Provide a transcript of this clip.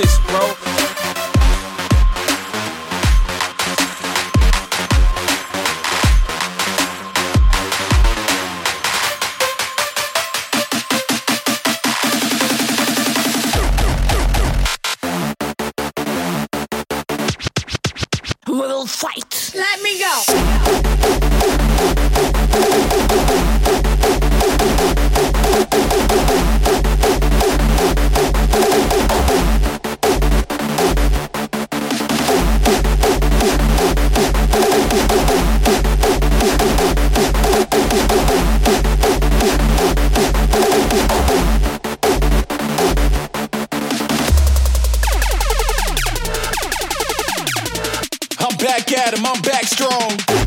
this, bro. We'll fight. Let me go. At him, I'm back strong.